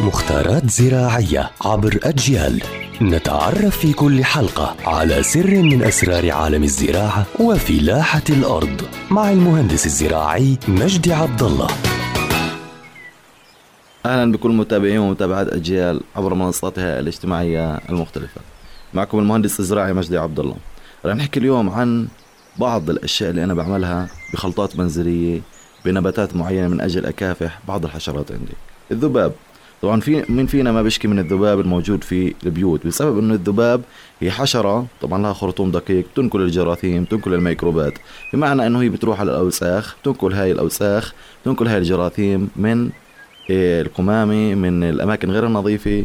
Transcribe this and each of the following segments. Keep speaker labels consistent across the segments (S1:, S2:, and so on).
S1: مختارات زراعية عبر أجيال نتعرف في كل حلقة على سر من أسرار عالم الزراعة وفلاحة الأرض مع المهندس الزراعي مجدي عبد الله
S2: أهلا بكل متابعين ومتابعات أجيال عبر منصاتها الاجتماعية المختلفة. معكم المهندس الزراعي مجدي عبد الله. رح نحكي اليوم عن بعض الأشياء اللي أنا بعملها بخلطات منزلية بنباتات معينة من أجل أكافح بعض الحشرات عندي. الذباب. طبعا في مين فينا ما بيشكي من الذباب الموجود في البيوت؟ بسبب إنه الذباب هي حشرة طبعا لها خرطوم دقيق تنقل الجراثيم تنقل الميكروبات. بمعنى إنه هي بتروح على الأوساخ تنقل هاي الأوساخ تنقل هاي الجراثيم من إيه، القمامة من الأماكن غير النظيفة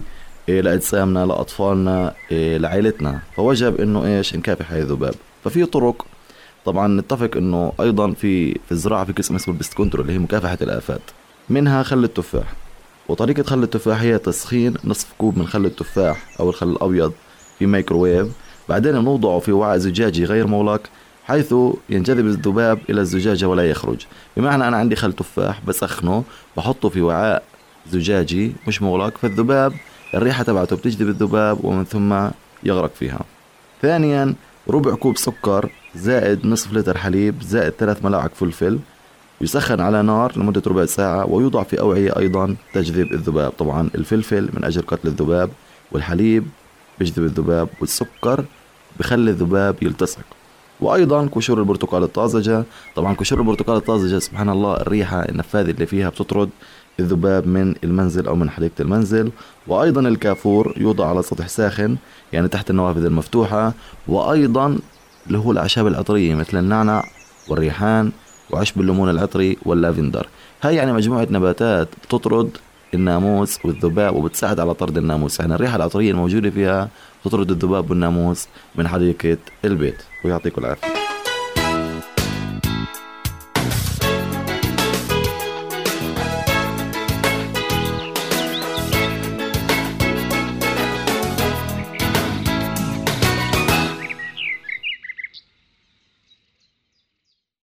S2: إيه، لأجسامنا لأطفالنا إيه، لعائلتنا فوجب إنه إيش؟ نكافح هاي الذباب. ففي طرق طبعا نتفق إنه أيضا في في الزراعة في قسم اسمه ال pest control اللي هي مكافحة الآفات. منها خل التفاح. وطريقة خل التفاح هي تسخين نصف كوب من خل التفاح أو الخل الأبيض في مايكروويف بعدين نوضعه في وعاء زجاجي غير مغلق حيث ينجذب الذباب إلى الزجاجة ولا يخرج. بمعنى أنا عندي خل تفاح بسخنه بحطه في وعاء زجاجي مش مغلق فالذباب الريحة تبعته بتجذب الذباب ومن ثم يغرق فيها. ثانيا ربع كوب سكر زائد نصف لتر حليب زائد ثلاث ملاعق فلفل. يسخن على نار لمدة ربع ساعة ويوضع في أوعية أيضا تجذب الذباب. طبعا الفلفل من أجل قتل الذباب والحليب بيجذب الذباب والسكر بخلي الذباب يلتصق. وأيضا قشور البرتقال الطازجة. طبعا قشور البرتقال الطازجة سبحان الله الريحة النفاذة اللي فيها بتطرد الذباب من المنزل أو من حديقة المنزل. وأيضا الكافور يوضع على سطح ساخن يعني تحت النوافذ المفتوحة. وأيضا اللي هو الأعشاب العطرية مثل النعنع والريحان. وعشب الليمون العطري واللافندر. هاي يعني مجموعة نباتات بتطرد الناموس والذباب وبتساعد على طرد الناموس. يعني الريحة العطرية الموجودة فيها تطرد الذباب والناموس من حديقة البيت. ويعطيكم العافية.